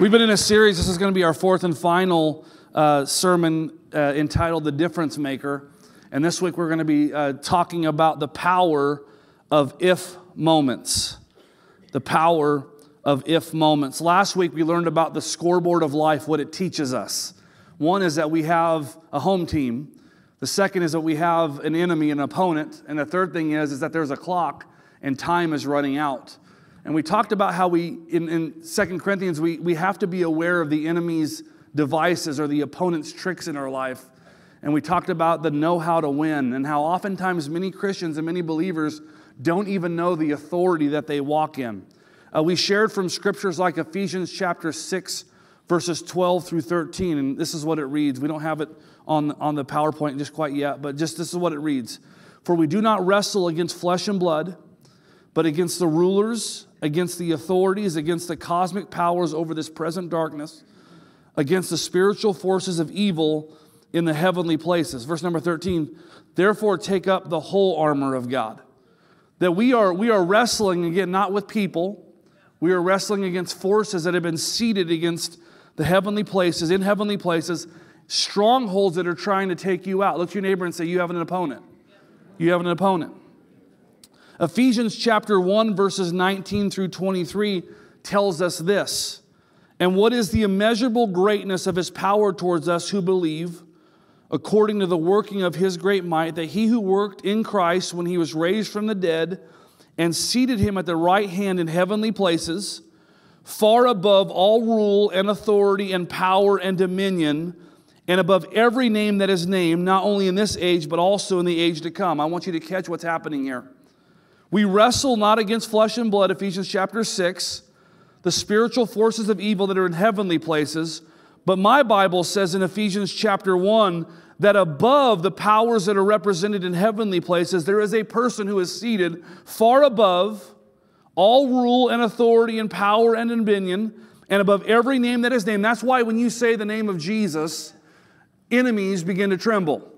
We've been in a series, this is going to be our fourth and final uh, sermon uh, entitled The Difference Maker. And this week we're going to be uh, talking about the power of if moments. The power of if moments. Last week we learned about the scoreboard of life, what it teaches us. One is that we have a home team. The second is that we have an enemy, an opponent. And the third thing is, is that there's a clock and time is running out. And we talked about how we, in, in 2 Corinthians, we, we have to be aware of the enemy's devices or the opponent's tricks in our life. And we talked about the know how to win and how oftentimes many Christians and many believers don't even know the authority that they walk in. Uh, we shared from scriptures like Ephesians chapter 6, verses 12 through 13, and this is what it reads. We don't have it on, on the PowerPoint just quite yet, but just this is what it reads For we do not wrestle against flesh and blood, but against the rulers against the authorities, against the cosmic powers over this present darkness, against the spiritual forces of evil in the heavenly places. Verse number 13, therefore take up the whole armor of God. That we are, we are wrestling again, not with people, we are wrestling against forces that have been seated against the heavenly places, in heavenly places, strongholds that are trying to take you out. Look to your neighbor and say, You have an opponent. You have an opponent. Ephesians chapter 1, verses 19 through 23 tells us this. And what is the immeasurable greatness of his power towards us who believe, according to the working of his great might, that he who worked in Christ when he was raised from the dead and seated him at the right hand in heavenly places, far above all rule and authority and power and dominion, and above every name that is named, not only in this age, but also in the age to come. I want you to catch what's happening here. We wrestle not against flesh and blood, Ephesians chapter 6, the spiritual forces of evil that are in heavenly places. But my Bible says in Ephesians chapter 1 that above the powers that are represented in heavenly places, there is a person who is seated far above all rule and authority and power and dominion, and above every name that is named. That's why when you say the name of Jesus, enemies begin to tremble.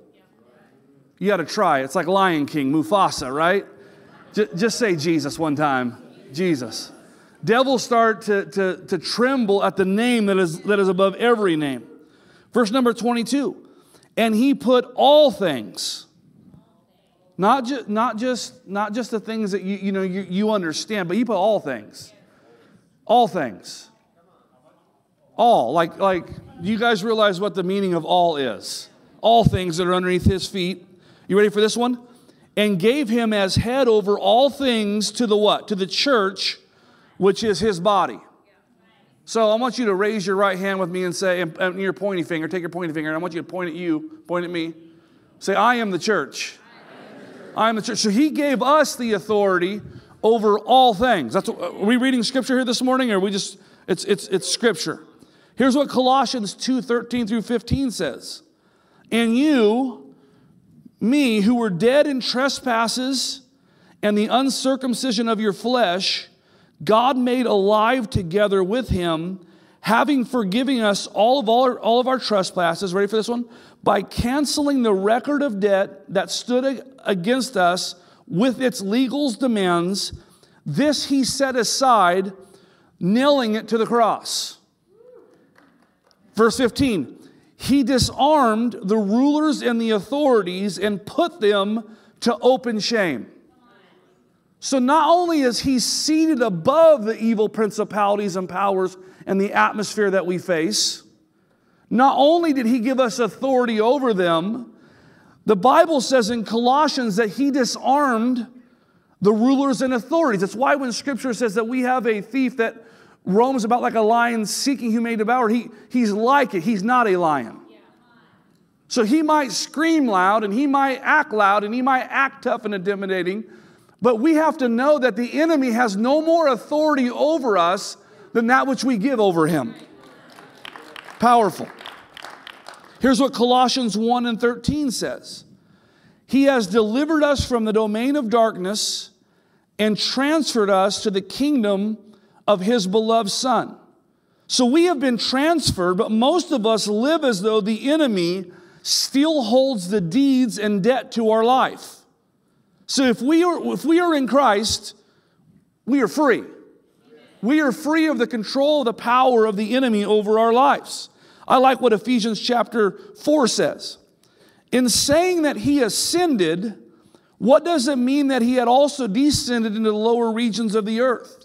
You got to try. It's like Lion King, Mufasa, right? Just say Jesus one time. Jesus. Devils start to, to, to tremble at the name that is, that is above every name. Verse number 22 And he put all things, not, ju- not, just, not just the things that you, you, know, you, you understand, but he put all things. All things. All. Like, like, do you guys realize what the meaning of all is? All things that are underneath his feet. You ready for this one? And gave him as head over all things to the what? To the church, which is his body. So I want you to raise your right hand with me and say, and your pointing finger, take your pointy finger, and I want you to point at you, point at me. Say, I am the church. I am the church. So he gave us the authority over all things. That's what, are we reading scripture here this morning, or we just it's it's it's scripture. Here's what Colossians 2, 13 through 15 says. And you me who were dead in trespasses and the uncircumcision of your flesh, God made alive together with him, having forgiven us all of all, all of our trespasses. Ready for this one? By canceling the record of debt that stood against us with its legal demands, this he set aside, nailing it to the cross. Verse 15 he disarmed the rulers and the authorities and put them to open shame. So not only is he seated above the evil principalities and powers and the atmosphere that we face, not only did he give us authority over them, the Bible says in Colossians that he disarmed the rulers and authorities. That's why when scripture says that we have a thief that roams about like a lion seeking who may devour. He, he's like it. He's not a lion. So he might scream loud and he might act loud and he might act tough and intimidating, but we have to know that the enemy has no more authority over us than that which we give over him. Powerful. Here's what Colossians 1 and 13 says He has delivered us from the domain of darkness and transferred us to the kingdom of his beloved Son. So we have been transferred, but most of us live as though the enemy still holds the deeds and debt to our life. So if we are, if we are in Christ, we are free. We are free of the control, the power of the enemy over our lives. I like what Ephesians chapter 4 says. In saying that he ascended, what does it mean that he had also descended into the lower regions of the earth?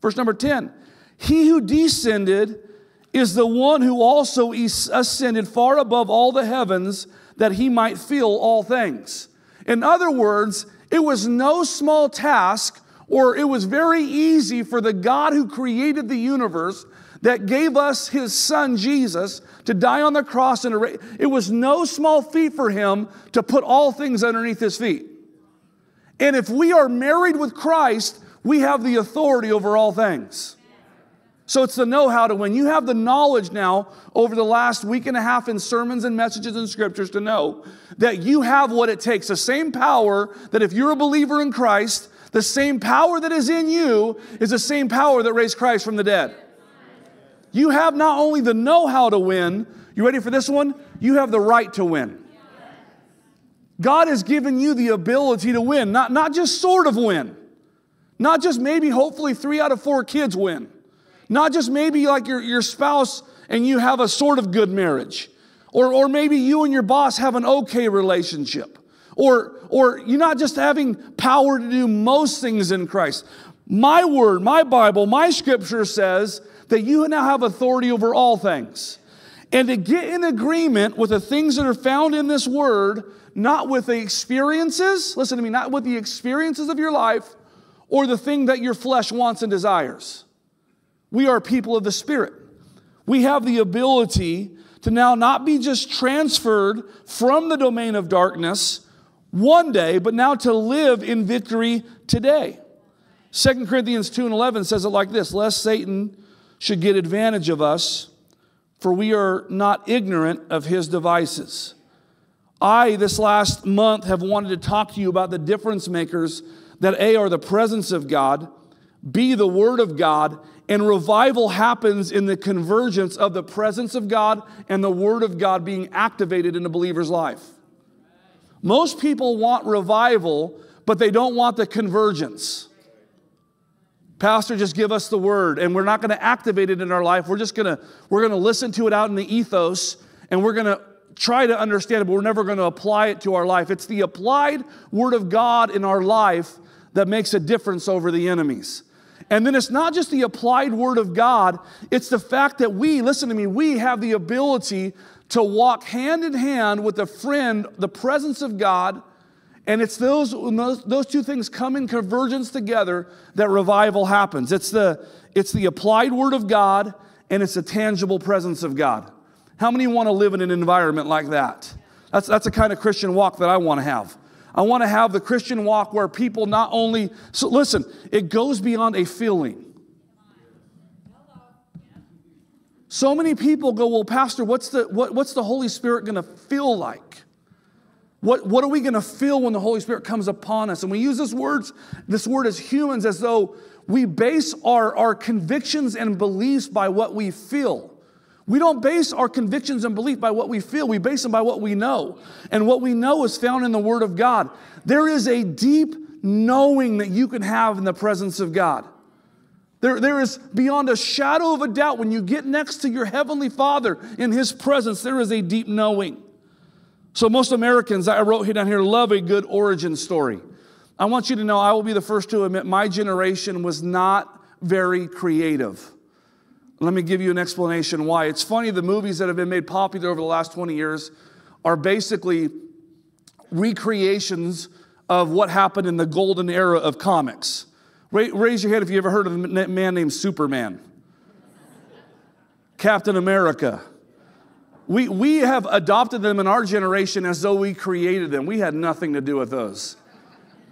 Verse number 10 He who descended is the one who also ascended far above all the heavens that he might fill all things. In other words, it was no small task, or it was very easy for the God who created the universe that gave us his son Jesus to die on the cross and it was no small feat for him to put all things underneath his feet. And if we are married with Christ, we have the authority over all things. So it's the know how to win. You have the knowledge now over the last week and a half in sermons and messages and scriptures to know that you have what it takes. The same power that if you're a believer in Christ, the same power that is in you is the same power that raised Christ from the dead. You have not only the know how to win, you ready for this one? You have the right to win. God has given you the ability to win, not, not just sort of win, not just maybe, hopefully, three out of four kids win. Not just maybe like your, your spouse and you have a sort of good marriage. Or, or maybe you and your boss have an okay relationship. Or, or you're not just having power to do most things in Christ. My word, my Bible, my scripture says that you now have authority over all things. And to get in agreement with the things that are found in this word, not with the experiences, listen to me, not with the experiences of your life or the thing that your flesh wants and desires. We are people of the Spirit. We have the ability to now not be just transferred from the domain of darkness one day, but now to live in victory today. 2 Corinthians 2 and 11 says it like this Lest Satan should get advantage of us, for we are not ignorant of his devices. I, this last month, have wanted to talk to you about the difference makers that A, are the presence of God, B, the Word of God, and revival happens in the convergence of the presence of God and the Word of God being activated in a believer's life. Most people want revival, but they don't want the convergence. Pastor, just give us the word, and we're not going to activate it in our life. We're just going to we're going to listen to it out in the ethos, and we're going to try to understand it, but we're never going to apply it to our life. It's the applied word of God in our life that makes a difference over the enemies. And then it's not just the applied word of God, it's the fact that we, listen to me, we have the ability to walk hand in hand with a friend, the presence of God. And it's those, those, two things come in convergence together that revival happens. It's the, it's the applied word of God and it's the tangible presence of God. How many want to live in an environment like that? That's, that's the kind of Christian walk that I want to have. I want to have the Christian walk where people not only, so listen, it goes beyond a feeling. So many people go, well, Pastor, what's the, what, what's the Holy Spirit going to feel like? What, what are we going to feel when the Holy Spirit comes upon us? And we use this, words, this word as humans as though we base our, our convictions and beliefs by what we feel. We don't base our convictions and belief by what we feel, we base them by what we know. And what we know is found in the Word of God. There is a deep knowing that you can have in the presence of God. There, there is beyond a shadow of a doubt when you get next to your Heavenly Father in His presence, there is a deep knowing. So, most Americans, I wrote here down here, love a good origin story. I want you to know, I will be the first to admit, my generation was not very creative. Let me give you an explanation why. It's funny, the movies that have been made popular over the last 20 years are basically recreations of what happened in the golden era of comics. Raise your hand if you ever heard of a man named Superman, Captain America. We, we have adopted them in our generation as though we created them. We had nothing to do with those.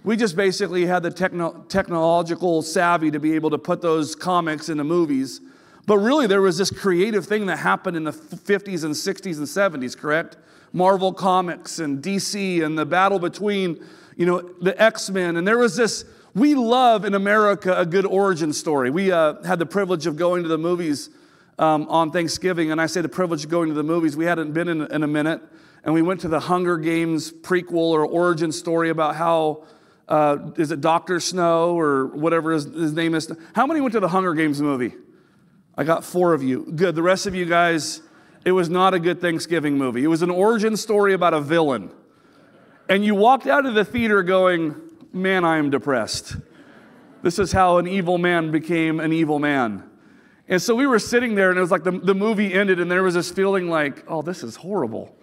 We just basically had the techno- technological savvy to be able to put those comics into movies but really, there was this creative thing that happened in the 50s and 60s and 70s, correct? Marvel Comics and DC and the battle between, you know, the X-Men. And there was this, we love in America a good origin story. We uh, had the privilege of going to the movies um, on Thanksgiving. And I say the privilege of going to the movies. We hadn't been in, in a minute. And we went to the Hunger Games prequel or origin story about how uh, is it Dr. Snow or whatever his, his name is? How many went to the Hunger Games movie? I got four of you. Good. The rest of you guys, it was not a good Thanksgiving movie. It was an origin story about a villain. And you walked out of the theater going, man, I am depressed. This is how an evil man became an evil man. And so we were sitting there, and it was like the, the movie ended, and there was this feeling like, oh, this is horrible.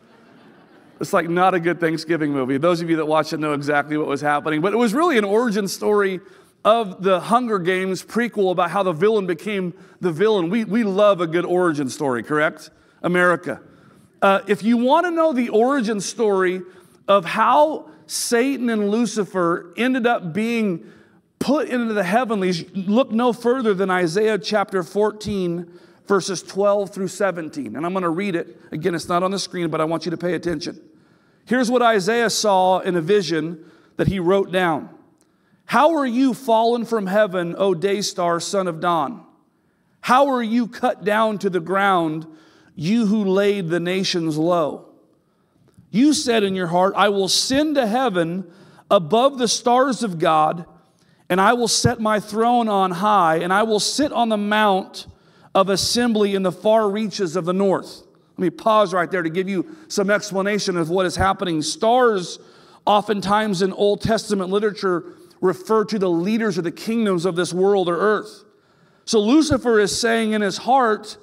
It's like not a good Thanksgiving movie. Those of you that watch it know exactly what was happening. But it was really an origin story of the Hunger Games prequel about how the villain became the villain. We, we love a good origin story, correct? America. Uh, if you want to know the origin story of how Satan and Lucifer ended up being put into the heavenlies, look no further than Isaiah chapter 14, verses 12 through 17. And I'm going to read it. Again, it's not on the screen, but I want you to pay attention. Here's what Isaiah saw in a vision that he wrote down How are you fallen from heaven, O day star, son of dawn? How are you cut down to the ground, you who laid the nations low? You said in your heart, I will send to heaven above the stars of God and I will set my throne on high, and I will sit on the mount of assembly in the far reaches of the north. Let me pause right there to give you some explanation of what is happening. Stars, oftentimes in Old Testament literature, refer to the leaders of the kingdoms of this world or earth. So Lucifer is saying in his heart,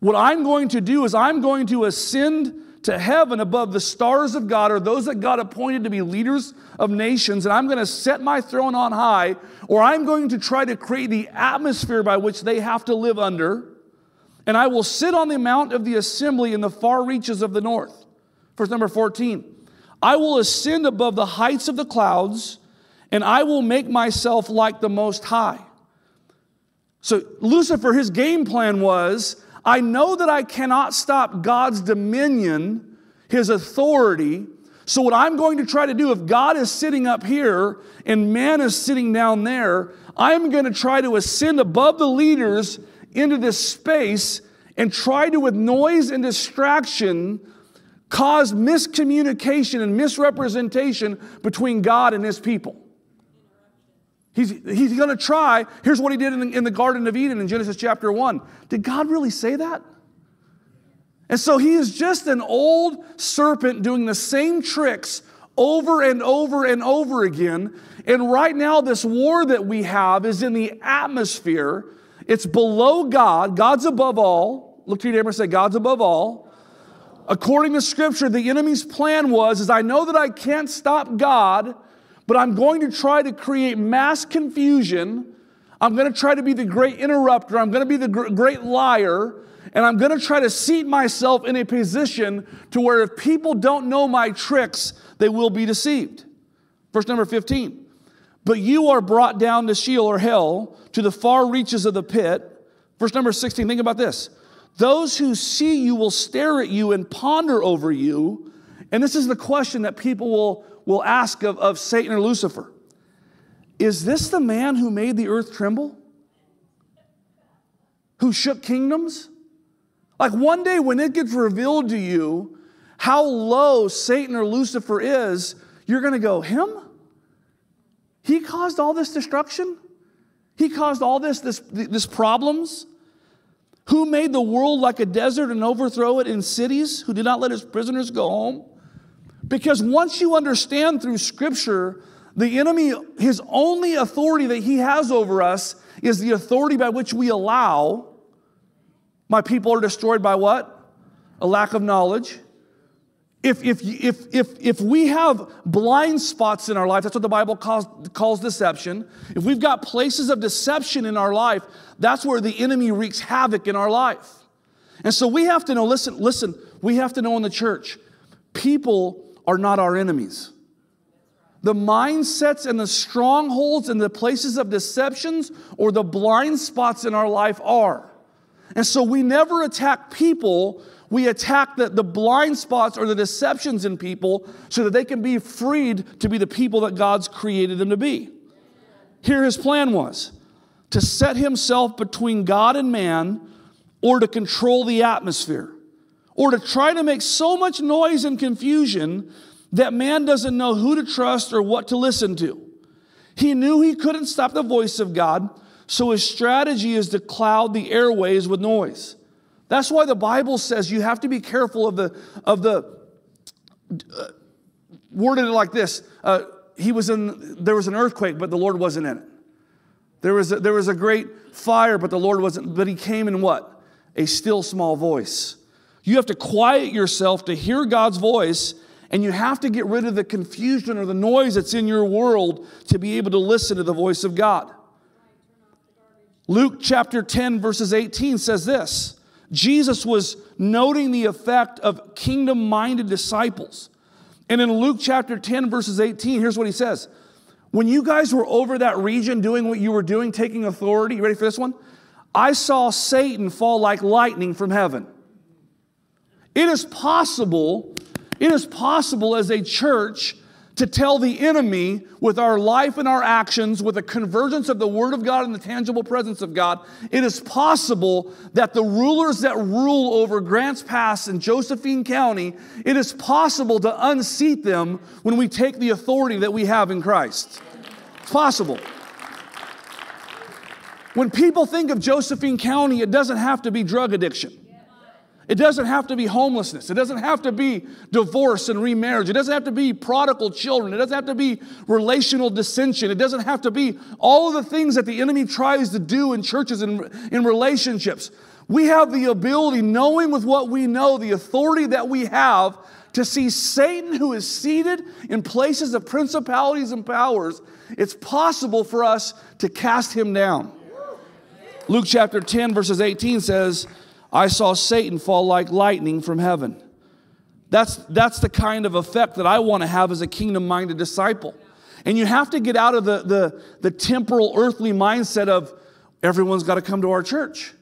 What I'm going to do is I'm going to ascend to heaven above the stars of God, or those that God appointed to be leaders of nations, and I'm going to set my throne on high, or I'm going to try to create the atmosphere by which they have to live under, and I will sit on the mount of the assembly in the far reaches of the north. Verse number 14 I will ascend above the heights of the clouds, and I will make myself like the Most High. So, Lucifer, his game plan was I know that I cannot stop God's dominion, his authority. So, what I'm going to try to do, if God is sitting up here and man is sitting down there, I'm going to try to ascend above the leaders into this space and try to, with noise and distraction, cause miscommunication and misrepresentation between God and his people. He's, he's going to try. Here's what he did in the, in the Garden of Eden in Genesis chapter 1. Did God really say that? And so he is just an old serpent doing the same tricks over and over and over again. And right now, this war that we have is in the atmosphere. It's below God. God's above all. Look to your neighbor and say, God's above all. According to scripture, the enemy's plan was, is I know that I can't stop God, but I'm going to try to create mass confusion. I'm going to try to be the great interrupter. I'm going to be the great liar. And I'm going to try to seat myself in a position to where if people don't know my tricks, they will be deceived. Verse number 15. But you are brought down to Sheol or hell, to the far reaches of the pit. Verse number 16, think about this. Those who see you will stare at you and ponder over you. And this is the question that people will will ask of, of Satan or Lucifer Is this the man who made the earth tremble? Who shook kingdoms? Like one day when it gets revealed to you how low Satan or Lucifer is, you're going to go, Him? He caused all this destruction? He caused all this, this, this problems? Who made the world like a desert and overthrow it in cities? Who did not let his prisoners go home? Because once you understand through Scripture, the enemy, his only authority that he has over us is the authority by which we allow. My people are destroyed by what? A lack of knowledge. If, if, if, if, if we have blind spots in our life, that's what the Bible calls, calls deception. If we've got places of deception in our life, that's where the enemy wreaks havoc in our life. And so we have to know, listen, listen, we have to know in the church, people are not our enemies. The mindsets and the strongholds and the places of deceptions or the blind spots in our life are. And so we never attack people, we attack the, the blind spots or the deceptions in people so that they can be freed to be the people that God's created them to be. Here his plan was to set himself between God and man or to control the atmosphere or to try to make so much noise and confusion that man doesn't know who to trust or what to listen to. He knew he couldn't stop the voice of God, so his strategy is to cloud the airways with noise. That's why the Bible says you have to be careful of the, of the uh, worded it like this. Uh, he was in, there was an earthquake, but the Lord wasn't in it. There was, a, there was a great fire, but the Lord wasn't, but he came in what? A still small voice. You have to quiet yourself to hear God's voice, and you have to get rid of the confusion or the noise that's in your world to be able to listen to the voice of God. Luke chapter 10, verses 18 says this Jesus was noting the effect of kingdom minded disciples. And in Luke chapter 10, verses 18, here's what he says When you guys were over that region doing what you were doing, taking authority, you ready for this one? I saw Satan fall like lightning from heaven. It is possible, it is possible as a church to tell the enemy with our life and our actions, with a convergence of the Word of God and the tangible presence of God, it is possible that the rulers that rule over Grants Pass and Josephine County, it is possible to unseat them when we take the authority that we have in Christ. It's possible. When people think of Josephine County, it doesn't have to be drug addiction. It doesn't have to be homelessness. It doesn't have to be divorce and remarriage. It doesn't have to be prodigal children. It doesn't have to be relational dissension. It doesn't have to be all of the things that the enemy tries to do in churches and in relationships. We have the ability, knowing with what we know, the authority that we have to see Satan, who is seated in places of principalities and powers, it's possible for us to cast him down. Luke chapter 10, verses 18 says, I saw Satan fall like lightning from heaven. That's, that's the kind of effect that I want to have as a kingdom minded disciple. And you have to get out of the, the, the temporal, earthly mindset of everyone's got to come to our church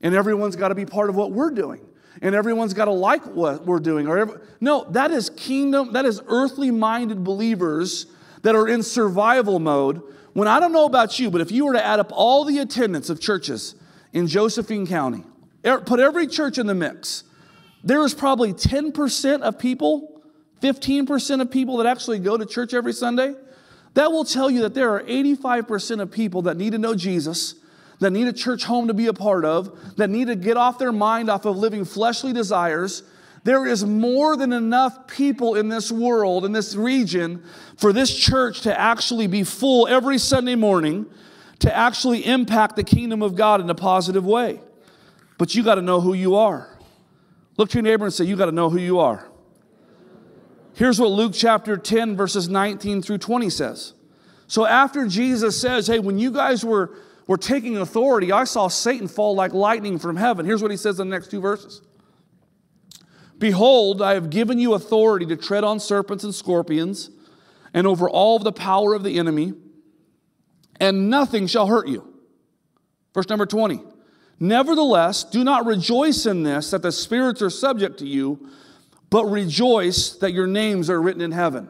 and everyone's got to be part of what we're doing and everyone's got to like what we're doing. Or every, no, that is kingdom, that is earthly minded believers that are in survival mode. When I don't know about you, but if you were to add up all the attendance of churches in Josephine County, Er, put every church in the mix. There is probably 10% of people, 15% of people that actually go to church every Sunday. That will tell you that there are 85% of people that need to know Jesus, that need a church home to be a part of, that need to get off their mind off of living fleshly desires. There is more than enough people in this world, in this region, for this church to actually be full every Sunday morning, to actually impact the kingdom of God in a positive way. But you got to know who you are. Look to your neighbor and say, You got to know who you are. Here's what Luke chapter 10, verses 19 through 20 says. So after Jesus says, Hey, when you guys were, were taking authority, I saw Satan fall like lightning from heaven. Here's what he says in the next two verses Behold, I have given you authority to tread on serpents and scorpions and over all the power of the enemy, and nothing shall hurt you. Verse number 20. Nevertheless, do not rejoice in this, that the spirits are subject to you, but rejoice that your names are written in heaven.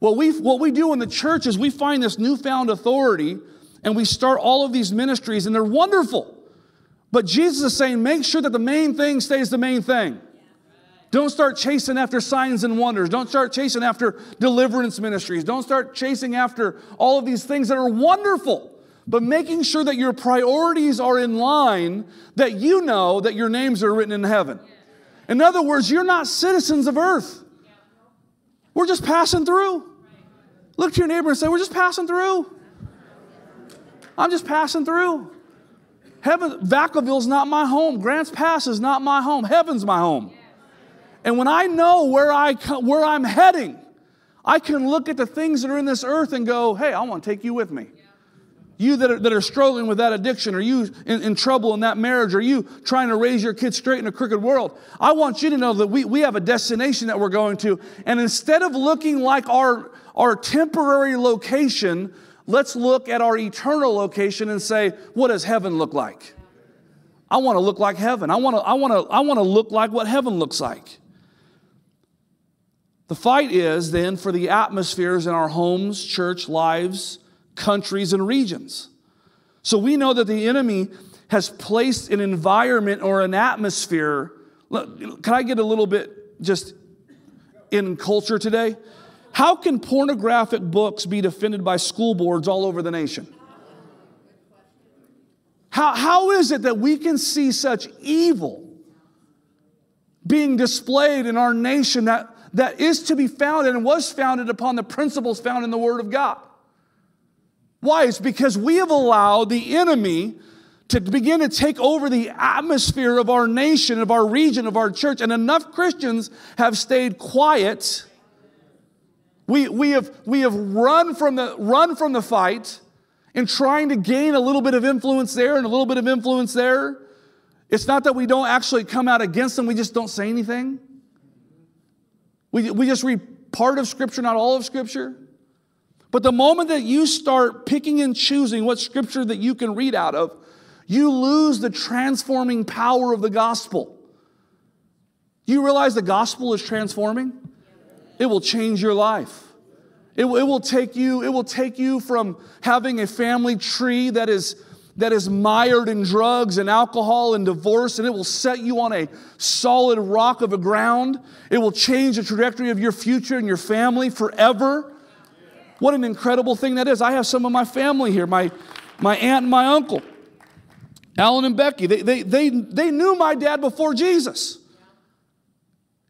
What we, what we do in the church is we find this newfound authority and we start all of these ministries, and they're wonderful. But Jesus is saying, make sure that the main thing stays the main thing. Don't start chasing after signs and wonders. Don't start chasing after deliverance ministries. Don't start chasing after all of these things that are wonderful but making sure that your priorities are in line, that you know that your names are written in heaven. In other words, you're not citizens of earth. We're just passing through. Look to your neighbor and say, We're just passing through. I'm just passing through. Heaven, Vacaville's not my home. Grants Pass is not my home. Heaven's my home. And when I know where, I, where I'm heading, I can look at the things that are in this earth and go, hey, I want to take you with me. You that are, that are struggling with that addiction, or you in, in trouble in that marriage, or you trying to raise your kids straight in a crooked world, I want you to know that we, we have a destination that we're going to. And instead of looking like our, our temporary location, let's look at our eternal location and say, what does heaven look like? I want to look like heaven. I want to, I want to, I want to look like what heaven looks like. The fight is then for the atmospheres in our homes, church, lives, countries, and regions. So we know that the enemy has placed an environment or an atmosphere. Can I get a little bit just in culture today? How can pornographic books be defended by school boards all over the nation? How, how is it that we can see such evil being displayed in our nation that, that is to be founded and was founded upon the principles found in the Word of God? Why? It's because we have allowed the enemy to begin to take over the atmosphere of our nation, of our region, of our church, and enough Christians have stayed quiet. We, we, have, we have run from, the, run from the fight and trying to gain a little bit of influence there and a little bit of influence there. It's not that we don't actually come out against them, we just don't say anything. We, we just read part of Scripture, not all of Scripture. But the moment that you start picking and choosing what Scripture that you can read out of, you lose the transforming power of the gospel. You realize the gospel is transforming? It will change your life. It, it, will take you, it will take you from having a family tree that is, that is mired in drugs and alcohol and divorce, and it will set you on a solid rock of a ground. It will change the trajectory of your future and your family forever. What an incredible thing that is. I have some of my family here, my, my aunt and my uncle. Alan and Becky, they, they, they, they knew my dad before Jesus.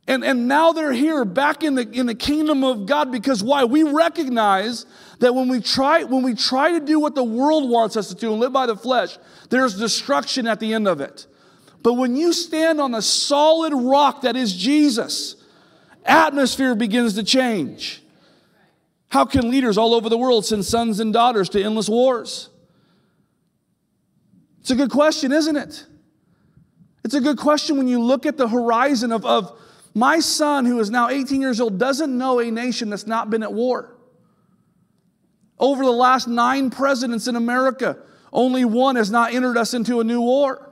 And, and now they're here back in the, in the kingdom of God because why? We recognize that when we, try, when we try to do what the world wants us to do and live by the flesh, there's destruction at the end of it. But when you stand on the solid rock that is Jesus, atmosphere begins to change. How can leaders all over the world send sons and daughters to endless wars? It's a good question, isn't it? It's a good question when you look at the horizon of, of my son, who is now 18 years old, doesn't know a nation that's not been at war. Over the last nine presidents in America, only one has not entered us into a new war.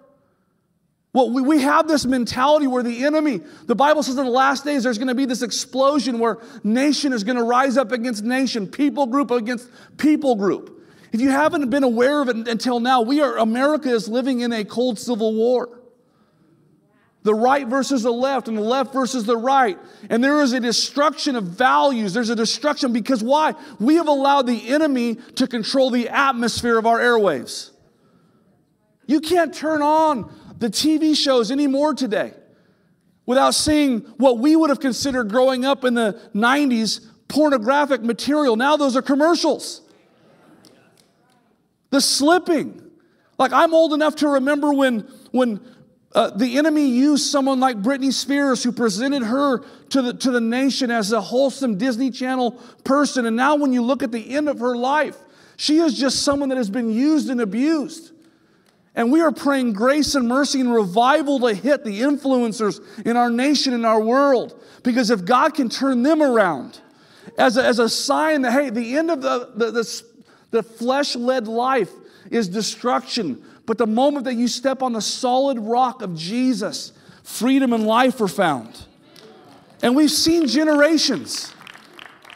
Well, we, we have this mentality where the enemy, the Bible says in the last days, there's going to be this explosion where nation is going to rise up against nation, people group against people group. If you haven't been aware of it until now, we are, America is living in a cold civil war. The right versus the left, and the left versus the right. And there is a destruction of values. There's a destruction because why? We have allowed the enemy to control the atmosphere of our airwaves. You can't turn on the TV shows anymore today without seeing what we would have considered growing up in the 90s pornographic material. Now those are commercials. The slipping. Like I'm old enough to remember when, when uh, the enemy used someone like Britney Spears, who presented her to the, to the nation as a wholesome Disney Channel person. And now, when you look at the end of her life, she is just someone that has been used and abused. And we are praying grace and mercy and revival to hit the influencers in our nation and our world. Because if God can turn them around as a, as a sign that, hey, the end of the, the, the the flesh led life is destruction. But the moment that you step on the solid rock of Jesus, freedom and life are found. And we've seen generations.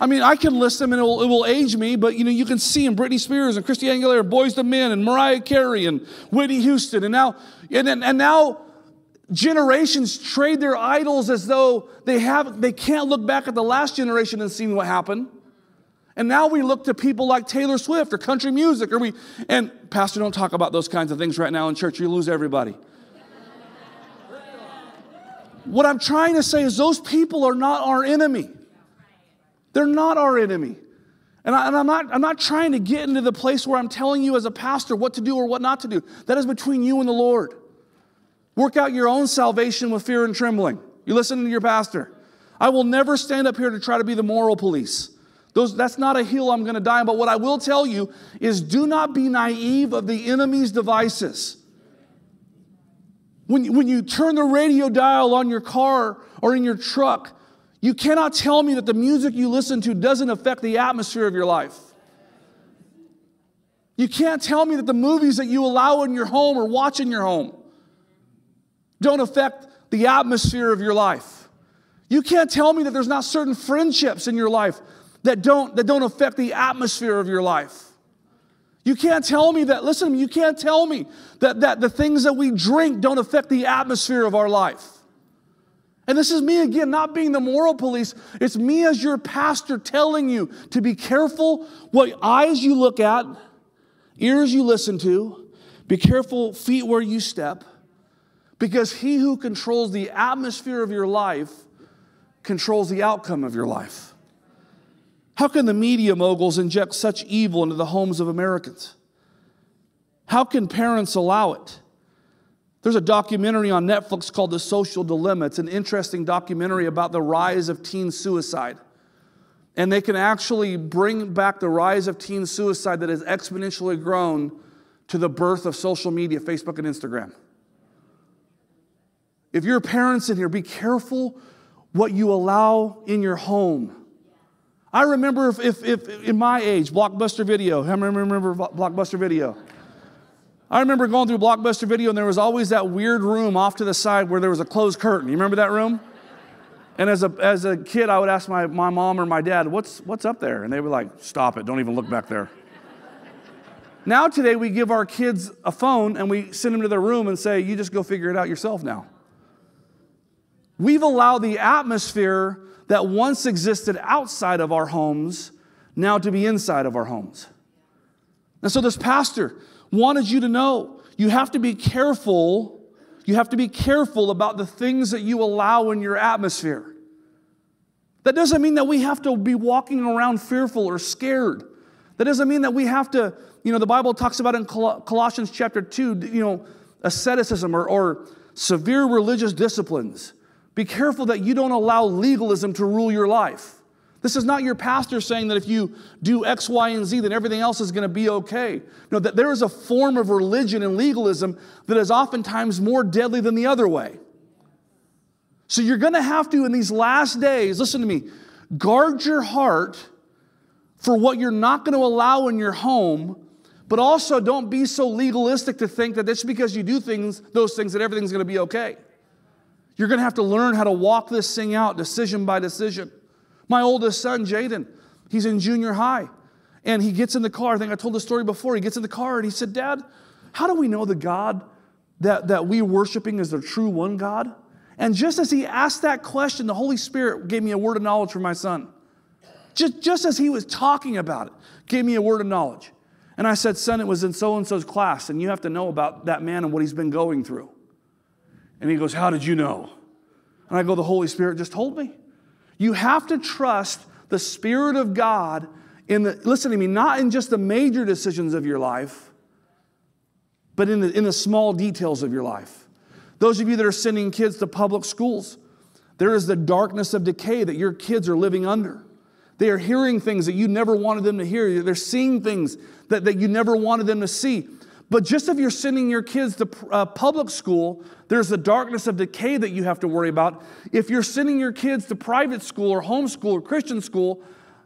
I mean, I can list them and it will, it will, age me, but you know, you can see them Britney Spears and Christy Aguilera, Boyz II Men and Mariah Carey and Whitney Houston. And now, and, and now generations trade their idols as though they have they can't look back at the last generation and see what happened. And now we look to people like Taylor Swift or country music, or we, and Pastor, don't talk about those kinds of things right now in church, you lose everybody. what I'm trying to say is those people are not our enemy. They're not our enemy. And, I, am not, I'm not trying to get into the place where I'm telling you as a pastor what to do or what not to do. That is between you and the Lord. Work out your own salvation with fear and trembling. You listen to your pastor. I will never stand up here to try to be the moral police. Those, that's not a hill I'm going to die on. But what I will tell you is do not be naive of the enemy's devices. When, when you turn the radio dial on your car or in your truck, you cannot tell me that the music you listen to doesn't affect the atmosphere of your life. You can't tell me that the movies that you allow in your home or watch in your home don't affect the atmosphere of your life. You can't tell me that there's not certain friendships in your life that don't, that don't affect the atmosphere of your life. You can't tell me that, listen, to me, you can't tell me that, that the things that we drink don't affect the atmosphere of our life. And this is me again, not being the moral police. It's me as your pastor telling you to be careful what eyes you look at, ears you listen to, be careful feet where you step, because he who controls the atmosphere of your life controls the outcome of your life. How can the media moguls inject such evil into the homes of Americans? How can parents allow it? There's a documentary on Netflix called The Social Dilemma. It's an interesting documentary about the rise of teen suicide. And they can actually bring back the rise of teen suicide that has exponentially grown to the birth of social media, Facebook and Instagram. If you're parents in here, be careful what you allow in your home. I remember if, if, if in my age, Blockbuster Video, how many remember Blockbuster Video? I remember going through Blockbuster Video and there was always that weird room off to the side where there was a closed curtain. You remember that room? And as a, as a kid, I would ask my, my mom or my dad, what's, what's up there? And they were like, stop it, don't even look back there. now, today, we give our kids a phone and we send them to their room and say, you just go figure it out yourself now. We've allowed the atmosphere that once existed outside of our homes now to be inside of our homes. And so, this pastor, wanted you to know. You have to be careful. You have to be careful about the things that you allow in your atmosphere. That doesn't mean that we have to be walking around fearful or scared. That doesn't mean that we have to, you know, the Bible talks about in Colossians chapter 2, you know, asceticism or, or severe religious disciplines. Be careful that you don't allow legalism to rule your life. This is not your pastor saying that if you do X, Y, and Z, then everything else is going to be okay. No, that there is a form of religion and legalism that is oftentimes more deadly than the other way. So you're going to have to, in these last days, listen to me, guard your heart for what you're not going to allow in your home, but also don't be so legalistic to think that just because you do things, those things, that everything's going to be okay. You're going to have to learn how to walk this thing out decision by decision. My oldest son, Jaden, he's in junior high. And he gets in the car. I think I told the story before. He gets in the car and he said, Dad, how do we know the God that, that we're worshiping is the true one God? And just as he asked that question, the Holy Spirit gave me a word of knowledge for my son. Just, just as he was talking about it, gave me a word of knowledge. And I said, Son, it was in so and so's class, and you have to know about that man and what he's been going through. And he goes, How did you know? And I go, The Holy Spirit just told me. You have to trust the Spirit of God in the, listen to me, not in just the major decisions of your life, but in the, in the small details of your life. Those of you that are sending kids to public schools, there is the darkness of decay that your kids are living under. They are hearing things that you never wanted them to hear. They're seeing things that, that you never wanted them to see. But just if you're sending your kids to uh, public school, there's the darkness of decay that you have to worry about. If you're sending your kids to private school or homeschool or Christian school,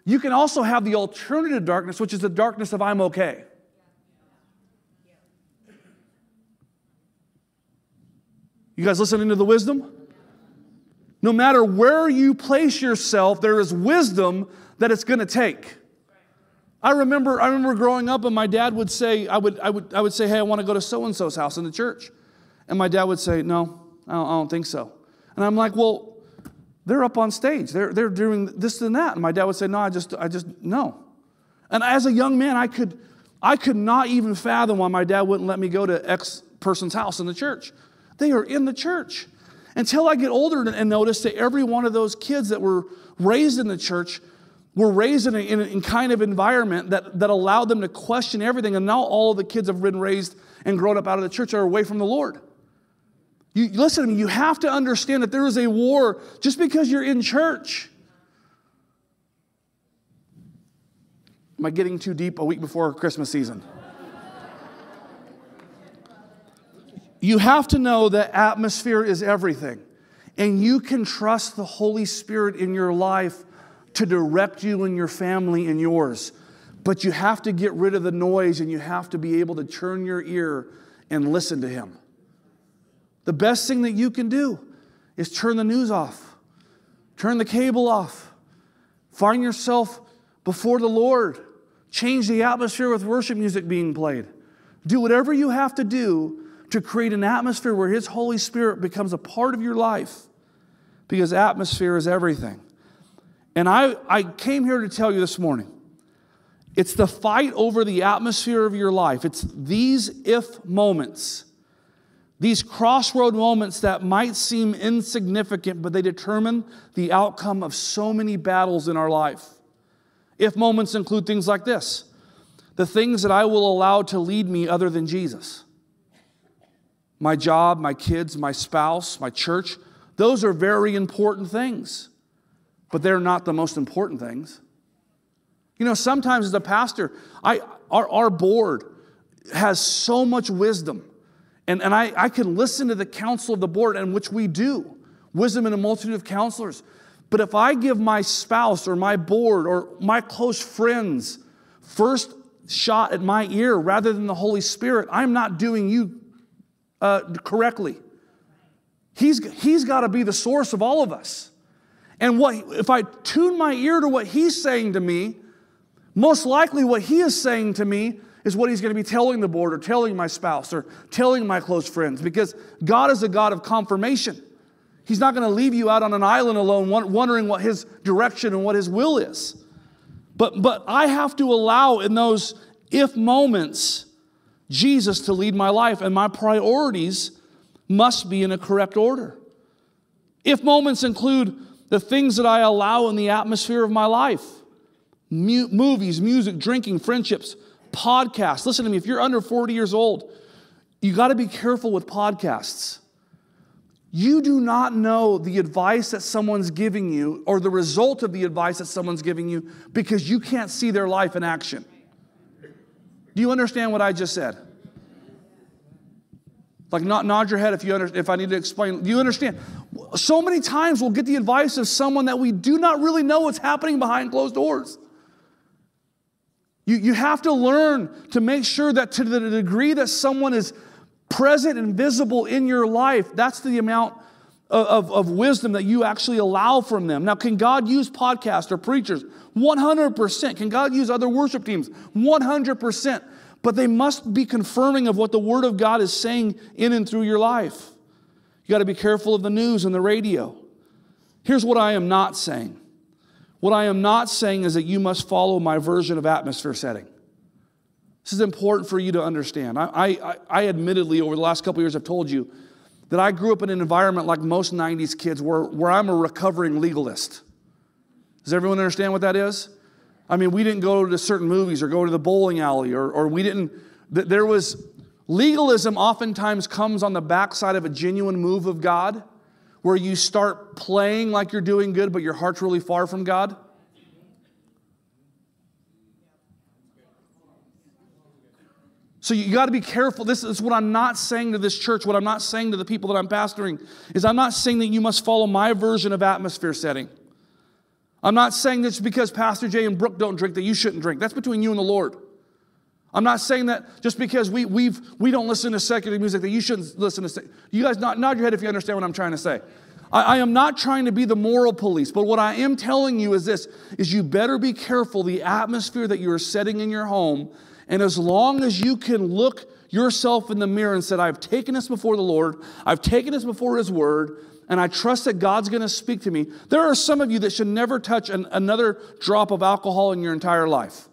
you can also have the alternative darkness, which is the darkness of I'm okay. You guys listening to the wisdom? No matter where you place yourself, there is wisdom that it's going to take. I remember, I remember growing up, and my dad would say, I would, I would, I would say, hey, I want to go to so and so's house in the church. And my dad would say, no, I don't, I don't think so. And I'm like, well, they're up on stage. They're, they're doing this and that. And my dad would say, no, I just, I just, no. And as a young man, I could, I could not even fathom why my dad wouldn't let me go to X person's house in the church. They are in the church. Until I get older and notice that every one of those kids that were raised in the church were raised in a, in a kind of environment that, that allowed them to question everything. And now all the kids have been raised and grown up out of the church are away from the Lord. You, listen to me, you have to understand that there is a war just because you're in church. Am I getting too deep a week before Christmas season? you have to know that atmosphere is everything. And you can trust the Holy Spirit in your life to direct you and your family and yours. But you have to get rid of the noise and you have to be able to turn your ear and listen to Him. The best thing that you can do is turn the news off, turn the cable off, find yourself before the Lord, change the atmosphere with worship music being played. Do whatever you have to do to create an atmosphere where His Holy Spirit becomes a part of your life because atmosphere is everything. And I, I came here to tell you this morning it's the fight over the atmosphere of your life. It's these if moments, these crossroad moments that might seem insignificant, but they determine the outcome of so many battles in our life. If moments include things like this the things that I will allow to lead me other than Jesus. My job, my kids, my spouse, my church, those are very important things, but they're not the most important things. You know, sometimes as a pastor, I, our, our board has so much wisdom. And, and I, I can listen to the counsel of the board, and which we do wisdom in a multitude of counselors. But if I give my spouse or my board or my close friends first shot at my ear rather than the Holy Spirit, I'm not doing you uh, correctly. He's, he's got to be the source of all of us. And what, if I tune my ear to what he's saying to me, most likely, what he is saying to me is what he's going to be telling the board or telling my spouse or telling my close friends because God is a God of confirmation. He's not going to leave you out on an island alone wondering what his direction and what his will is. But, but I have to allow in those if moments Jesus to lead my life, and my priorities must be in a correct order. If moments include the things that I allow in the atmosphere of my life, mu- movies, music, drinking, friendships, podcasts. Listen to me, if you're under 40 years old, you got to be careful with podcasts. You do not know the advice that someone's giving you or the result of the advice that someone's giving you because you can't see their life in action. Do you understand what I just said? Like, not nod your head if you under, if I need to explain. Do you understand? So many times we'll get the advice of someone that we do not really know what's happening behind closed doors. You, you have to learn to make sure that to the degree that someone is present and visible in your life, that's the amount of, of, wisdom that you actually allow from them. Now, can God use podcasts or preachers? 100%. Can God use other worship teams? 100%. But they must be confirming of what the Word of God is saying in and through your life. You got to be careful of the news and the radio. Here's what I am not saying what I am not saying is that you must follow my version of atmosphere setting. This is important for you to understand. I, I, I admittedly, over the last couple years, have told you that I grew up in an environment like most 90s kids where, where I'm a recovering legalist. Does everyone understand what that is? I mean, we didn't go to certain movies or go to the bowling alley, or, or we didn't, there was, legalism oftentimes comes on the backside of a genuine move of God where you start playing like you're doing good, but your heart's really far from God? So you got to be careful. This is what I'm not saying to this church, what I'm not saying to the people that I'm pastoring, is I'm not saying that you must follow my version of atmosphere setting. I'm not saying this because Pastor Jay and Brooke don't drink that you shouldn't drink. That's between you and the Lord. I'm not saying that just because we, we've, we don't listen to secular music that you shouldn't listen to. You guys nod, nod your head if you understand what I'm trying to say. I, I am not trying to be the moral police, but what I am telling you is this, is you better be careful the atmosphere that you are setting in your home. And as long as you can look yourself in the mirror and said, I've taken this before the Lord, I've taken this before His Word, and I trust that God's going to speak to me. There are some of you that should never touch an, another drop of alcohol in your entire life.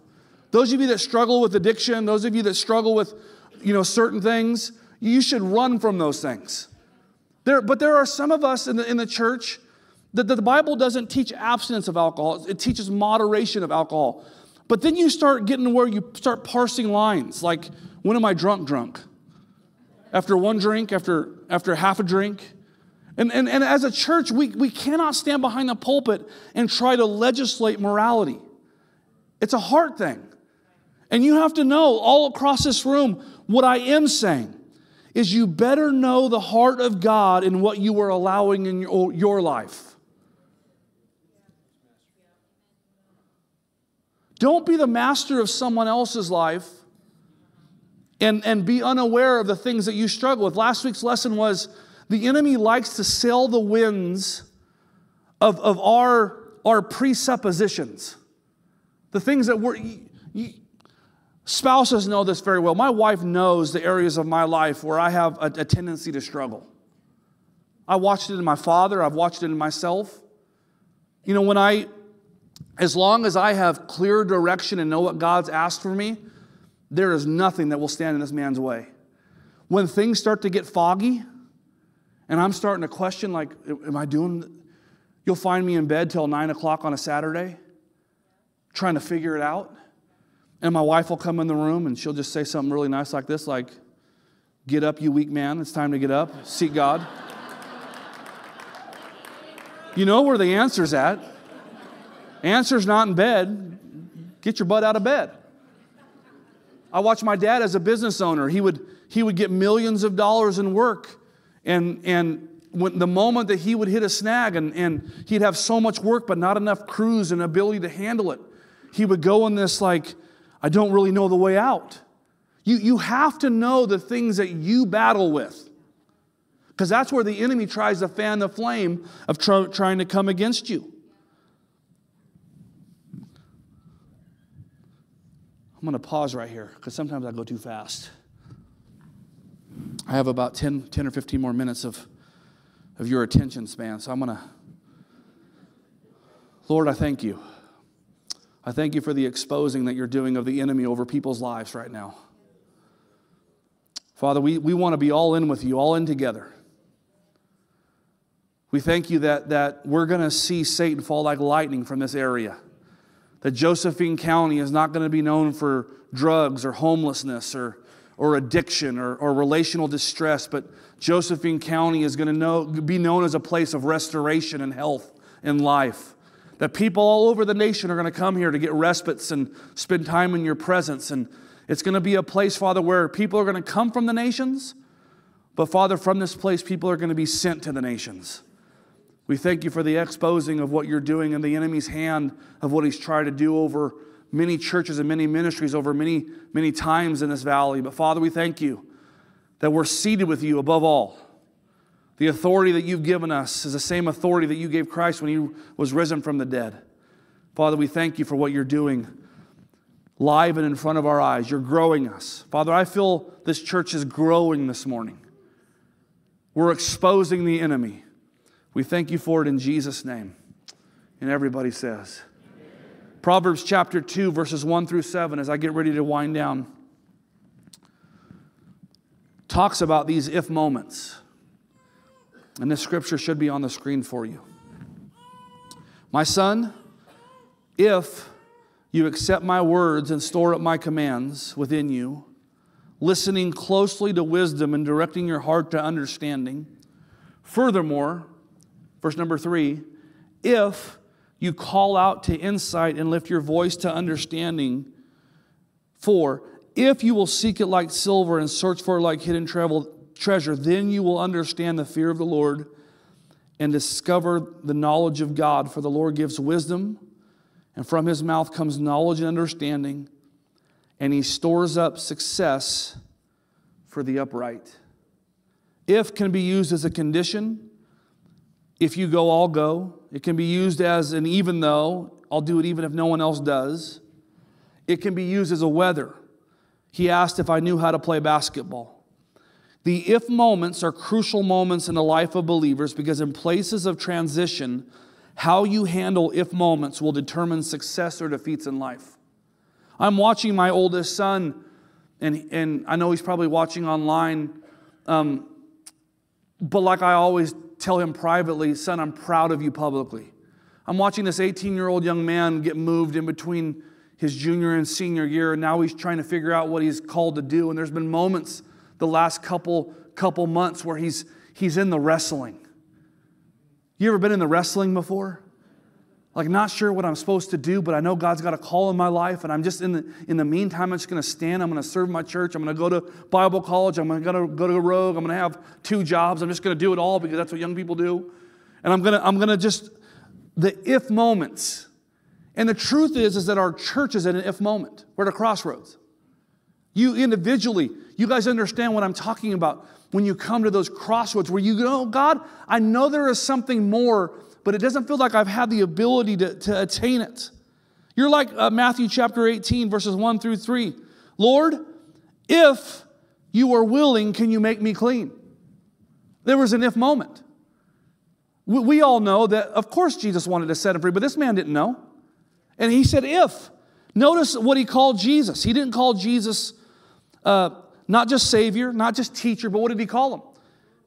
Those of you that struggle with addiction, those of you that struggle with, you know, certain things, you should run from those things. There, but there are some of us in the, in the church that the Bible doesn't teach abstinence of alcohol, it teaches moderation of alcohol. But then you start getting where you start parsing lines like, when am I drunk, drunk? After one drink, after, after half a drink? And, and, and as a church, we, we cannot stand behind the pulpit and try to legislate morality. It's a heart thing. And you have to know all across this room what I am saying is you better know the heart of God in what you are allowing in your, your life. Don't be the master of someone else's life and, and be unaware of the things that you struggle with. Last week's lesson was the enemy likes to sail the winds of, of our, our presuppositions. The things that we're, you, Spouses know this very well. My wife knows the areas of my life where I have a, a tendency to struggle. I watched it in my father, I've watched it in myself. You know, when I, as long as I have clear direction and know what God's asked for me, there is nothing that will stand in this man's way. When things start to get foggy, and I'm starting to question, like, am I doing, you'll find me in bed till nine o'clock on a Saturday trying to figure it out. And my wife will come in the room and she'll just say something really nice like this, like, Get up, you weak man. It's time to get up. Seek God. you know where the answer's at. Answer's not in bed. Get your butt out of bed. I watched my dad as a business owner. He would, he would get millions of dollars in work. And, and when, the moment that he would hit a snag and, and he'd have so much work but not enough crews and ability to handle it, he would go in this like, I don't really know the way out. You, you have to know the things that you battle with. Because that's where the enemy tries to fan the flame of tr- trying to come against you. I'm going to pause right here because sometimes I go too fast. I have about 10, 10 or 15 more minutes of, of your attention span, so I'm going to. Lord, I thank you. I thank you for the exposing that you're doing of the enemy over people's lives right now. Father, we, we want to be all in with you, all in together. We thank you that, that we're going to see Satan fall like lightning from this area. That Josephine County is not going to be known for drugs or homelessness or, or addiction or, or relational distress, but Josephine County is going to know, be known as a place of restoration and health and life. That people all over the nation are going to come here to get respites and spend time in your presence and it's going to be a place, Father, where people are going to come from the nations, but Father, from this place, people are going to be sent to the nations. We thank you for the exposing of what you're doing in the enemy's hand of what he's tried to do over many churches and many ministries over many, many times in this valley. But Father, we thank you that we're seated with you above all. The authority that you've given us is the same authority that you gave Christ when he was risen from the dead. Father, we thank you for what you're doing live and in front of our eyes. You're growing us. Father, I feel this church is growing this morning. We're exposing the enemy. We thank you for it in Jesus' name. And everybody says, Proverbs chapter 2, verses 1 through 7, as I get ready to wind down, talks about these if moments. And this scripture should be on the screen for you. My son, if you accept my words and store up my commands within you, listening closely to wisdom and directing your heart to understanding. Furthermore, verse number three, if you call out to insight and lift your voice to understanding, for if you will seek it like silver and search for it like hidden treasure, then you will understand the fear of the Lord and discover the knowledge of God. For the Lord gives wisdom and from his mouth comes knowledge and understanding, and he stores up success for the upright. If can be used as a condition. If you go, I'll go. It can be used as an even though, I'll do it even if no one else does. It can be used as a whether. He asked if I knew how to play basketball. The if moments are crucial moments in the life of believers because in places of transition, how you handle if moments will determine success or defeats in life. I'm watching my oldest son, and, and I know he's probably watching online. Um, but like I always tell him privately, son, I'm proud of you publicly. I'm watching this 18 year old young man get moved in between his junior and senior year, and now he's trying to figure out what he's called to do. And there's been moments the last couple, couple months where he's, he's in the wrestling. You ever been in the wrestling before? Like, not sure what I'm supposed to do, but I know God's got a call in my life, and I'm just in the, in the meantime, I'm just going to stand. I'm going to serve my church. I'm going to go to Bible college. I'm going to go to Rogue. I'm going to have two jobs. I'm just going to do it all because that's what young people do. And I'm going to, I'm going to just, the if moments. And the truth is, is that our church is at an if moment. We're at a crossroads. You individually, you guys understand what I'm talking about when you come to those crossroads where you go, oh, God, I know there is something more, but it doesn't feel like I've had the ability to, to attain it. You're like uh, Matthew chapter 18, verses 1 through 3. Lord, if you are willing, can you make me clean? There was an if moment. We, we all know that, of course, Jesus wanted to set him free, but this man didn't know. And he said, if. Notice what he called Jesus. He didn't call Jesus uh, not just Savior, not just teacher, but what did he call him?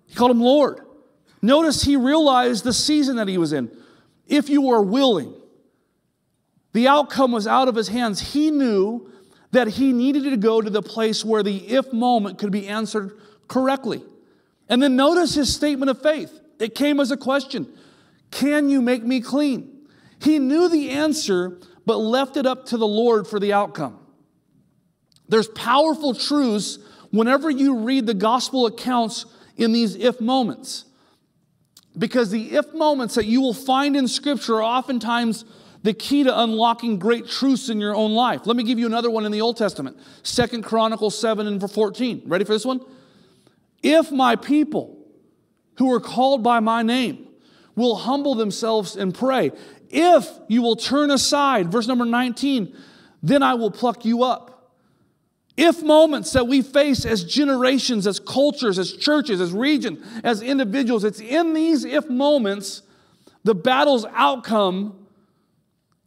He called him Lord. Notice he realized the season that he was in. If you were willing, the outcome was out of his hands. He knew that he needed to go to the place where the if moment could be answered correctly. And then notice his statement of faith. It came as a question Can you make me clean? He knew the answer, but left it up to the Lord for the outcome. There's powerful truths whenever you read the gospel accounts in these if moments. Because the if moments that you will find in Scripture are oftentimes the key to unlocking great truths in your own life. Let me give you another one in the Old Testament. Second Chronicles 7 and 14. Ready for this one? If my people who are called by my name will humble themselves and pray, if you will turn aside, verse number 19, then I will pluck you up. If moments that we face as generations, as cultures, as churches, as regions, as individuals, it's in these if moments the battle's outcome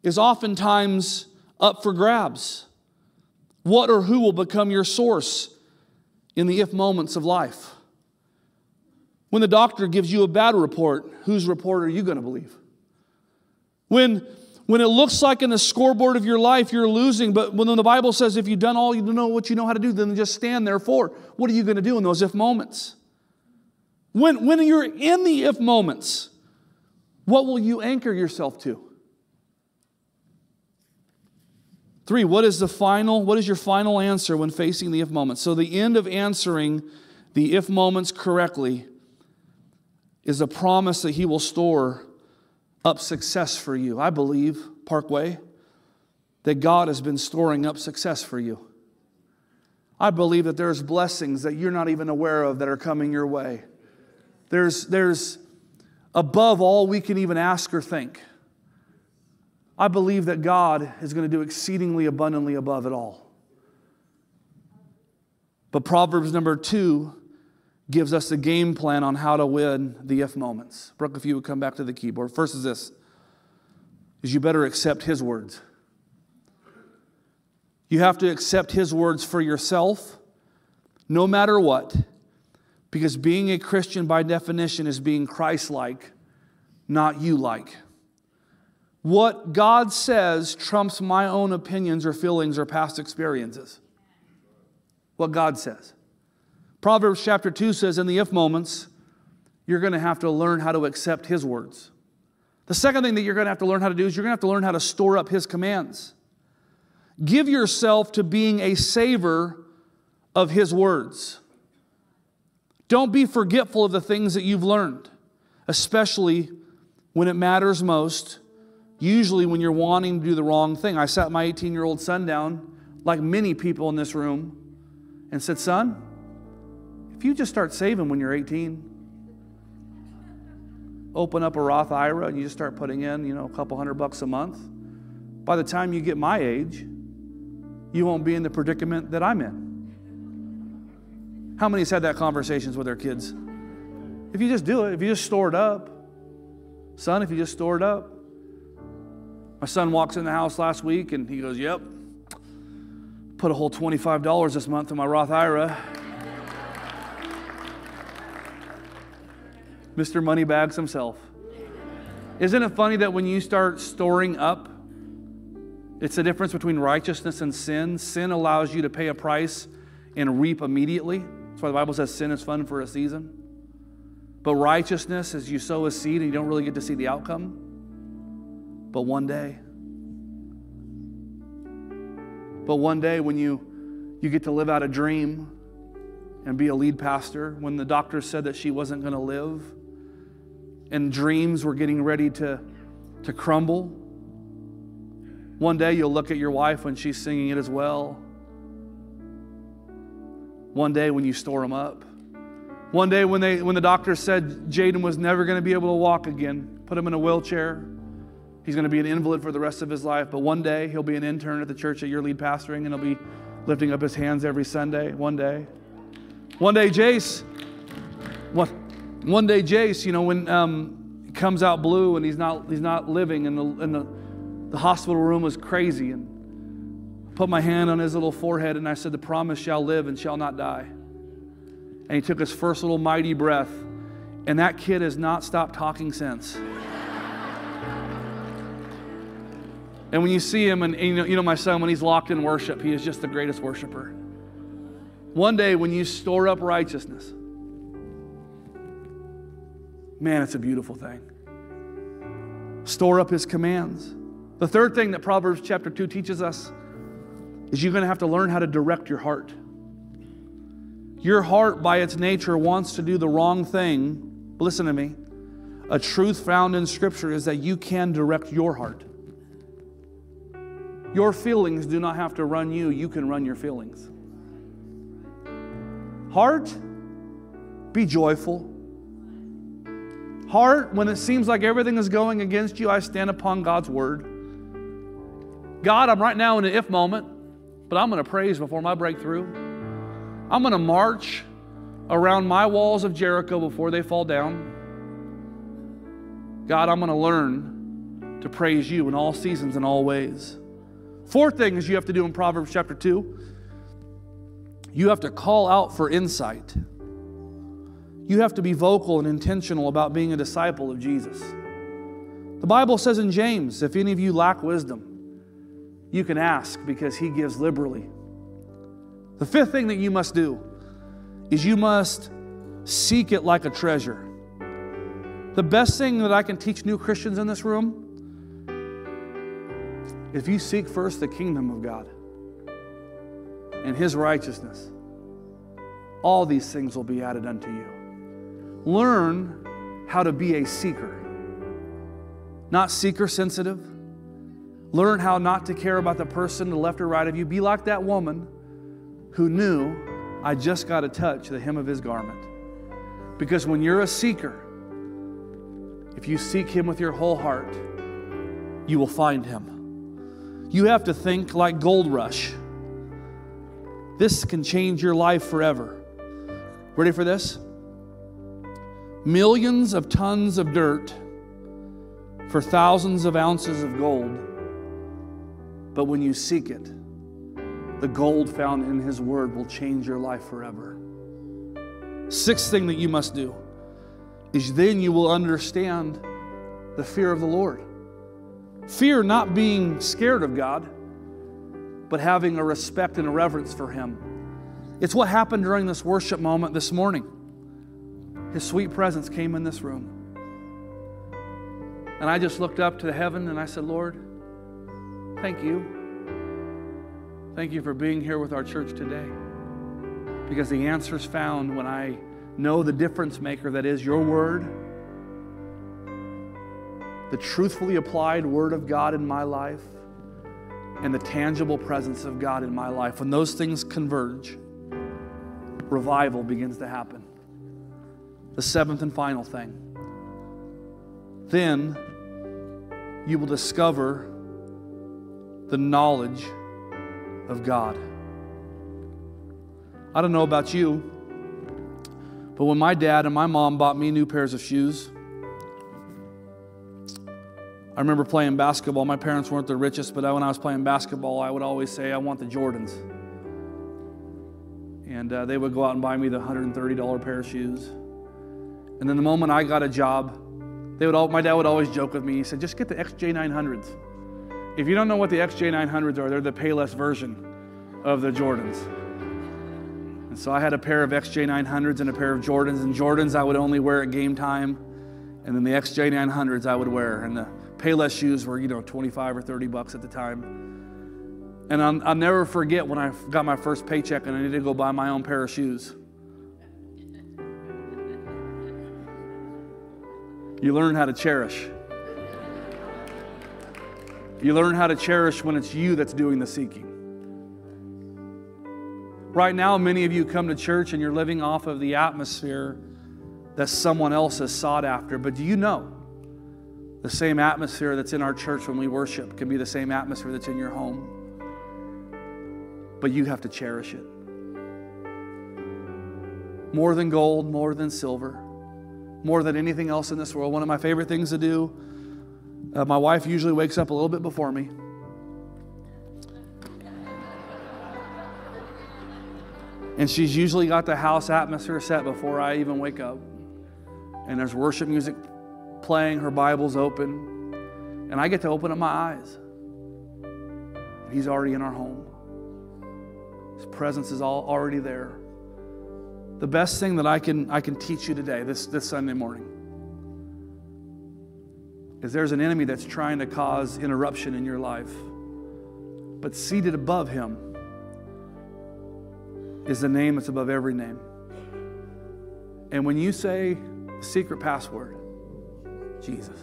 is oftentimes up for grabs. What or who will become your source in the if moments of life? When the doctor gives you a bad report, whose report are you going to believe? When when it looks like in the scoreboard of your life you're losing, but when the Bible says if you've done all you know what you know how to do, then just stand there for. What are you going to do in those if moments? When, when you're in the if moments, what will you anchor yourself to? Three, what is the final, what is your final answer when facing the if moments? So the end of answering the if moments correctly is a promise that he will store up success for you. I believe, Parkway, that God has been storing up success for you. I believe that there's blessings that you're not even aware of that are coming your way. There's, there's above all we can even ask or think. I believe that God is going to do exceedingly abundantly above it all. But Proverbs number two gives us a game plan on how to win the if moments. Brooke, if you would come back to the keyboard. First is this is you better accept his words. You have to accept his words for yourself, no matter what, because being a Christian by definition is being Christ like, not you like. What God says trumps my own opinions or feelings or past experiences. What God says. Proverbs chapter 2 says, in the if moments, you're going to have to learn how to accept His words. The second thing that you're going to have to learn how to do is you're going to have to learn how to store up His commands. Give yourself to being a saver of His words. Don't be forgetful of the things that you've learned, especially when it matters most, usually when you're wanting to do the wrong thing. I sat my 18 year old son down, like many people in this room, and said, Son, if you just start saving when you're 18, open up a Roth IRA and you just start putting in, you know, a couple hundred bucks a month, by the time you get my age, you won't be in the predicament that I'm in. How many has had that conversations with their kids? If you just do it, if you just store it up, son, if you just store it up. My son walks in the house last week and he goes, Yep, put a whole $25 this month in my Roth IRA. Mr. Moneybags himself. Isn't it funny that when you start storing up, it's the difference between righteousness and sin? Sin allows you to pay a price and reap immediately. That's why the Bible says sin is fun for a season. But righteousness is you sow a seed and you don't really get to see the outcome. But one day, but one day when you, you get to live out a dream and be a lead pastor, when the doctor said that she wasn't going to live, and dreams were getting ready to, to crumble. One day you'll look at your wife when she's singing it as well. One day when you store them up. One day when, they, when the doctor said Jaden was never going to be able to walk again, put him in a wheelchair. He's going to be an invalid for the rest of his life, but one day he'll be an intern at the church that you're lead pastoring and he'll be lifting up his hands every Sunday. One day. One day, Jace, what? One day, Jace, you know, when um, comes out blue and he's not, he's not living, and, the, and the, the hospital room was crazy. And I put my hand on his little forehead and I said, The promise shall live and shall not die. And he took his first little mighty breath, and that kid has not stopped talking since. And when you see him, and, and you, know, you know my son, when he's locked in worship, he is just the greatest worshiper. One day, when you store up righteousness, man, it's a beautiful thing. Store up his commands. The third thing that Proverbs chapter 2 teaches us is you're going to have to learn how to direct your heart. Your heart, by its nature, wants to do the wrong thing. Listen to me. A truth found in Scripture is that you can direct your heart. Your feelings do not have to run you, you can run your feelings. Heart, be joyful. Heart, when it seems like everything is going against you, I stand upon God's word. God, I'm right now in an if moment, but I'm going to praise before my breakthrough. I'm going to march around my walls of Jericho before they fall down. God, I'm going to learn to praise you in all seasons and all ways. Four things you have to do in Proverbs chapter 2 you have to call out for insight. You have to be vocal and intentional about being a disciple of Jesus. The Bible says in James, if any of you lack wisdom, you can ask because he gives liberally. The fifth thing that you must do is you must seek it like a treasure. The best thing that I can teach new Christians in this room if you seek first the kingdom of God and his righteousness, all these things will be added unto you. Learn how to be a seeker, not seeker sensitive. Learn how not to care about the person to the left or right of you. Be like that woman who knew, I just got to touch the hem of his garment. Because when you're a seeker, if you seek him with your whole heart, you will find him. You have to think like Gold Rush. This can change your life forever. Ready for this? Millions of tons of dirt for thousands of ounces of gold. But when you seek it, the gold found in His Word will change your life forever. Sixth thing that you must do is then you will understand the fear of the Lord. Fear not being scared of God, but having a respect and a reverence for Him. It's what happened during this worship moment this morning. His sweet presence came in this room. And I just looked up to heaven and I said, Lord, thank you. Thank you for being here with our church today. Because the answer is found when I know the difference maker that is your word the truthfully applied Word of God in my life and the tangible presence of God in my life, when those things converge, revival begins to happen. The seventh and final thing. Then you will discover the knowledge of God. I don't know about you, but when my dad and my mom bought me new pairs of shoes, I remember playing basketball. My parents weren't the richest, but when I was playing basketball, I would always say, I want the Jordans. And uh, they would go out and buy me the $130 pair of shoes. And then the moment I got a job, they would all, my dad would always joke with me. He said, just get the XJ900s. If you don't know what the XJ900s are, they're the Payless version of the Jordans. And so I had a pair of XJ900s and a pair of Jordans. And Jordans I would only wear at game time. And then the XJ900s I would wear. And the Payless shoes were, you know, 25 or 30 bucks at the time. And I'll, I'll never forget when I got my first paycheck and I needed to go buy my own pair of shoes. You learn how to cherish. You learn how to cherish when it's you that's doing the seeking. Right now, many of you come to church and you're living off of the atmosphere that someone else has sought after. But do you know the same atmosphere that's in our church when we worship can be the same atmosphere that's in your home. But you have to cherish it. More than gold, more than silver. More than anything else in this world. One of my favorite things to do. Uh, my wife usually wakes up a little bit before me. And she's usually got the house atmosphere set before I even wake up. And there's worship music playing, her Bible's open, and I get to open up my eyes. He's already in our home. His presence is all already there. The best thing that I can, I can teach you today, this, this Sunday morning, is there's an enemy that's trying to cause interruption in your life. But seated above him is the name that's above every name. And when you say the secret password, Jesus,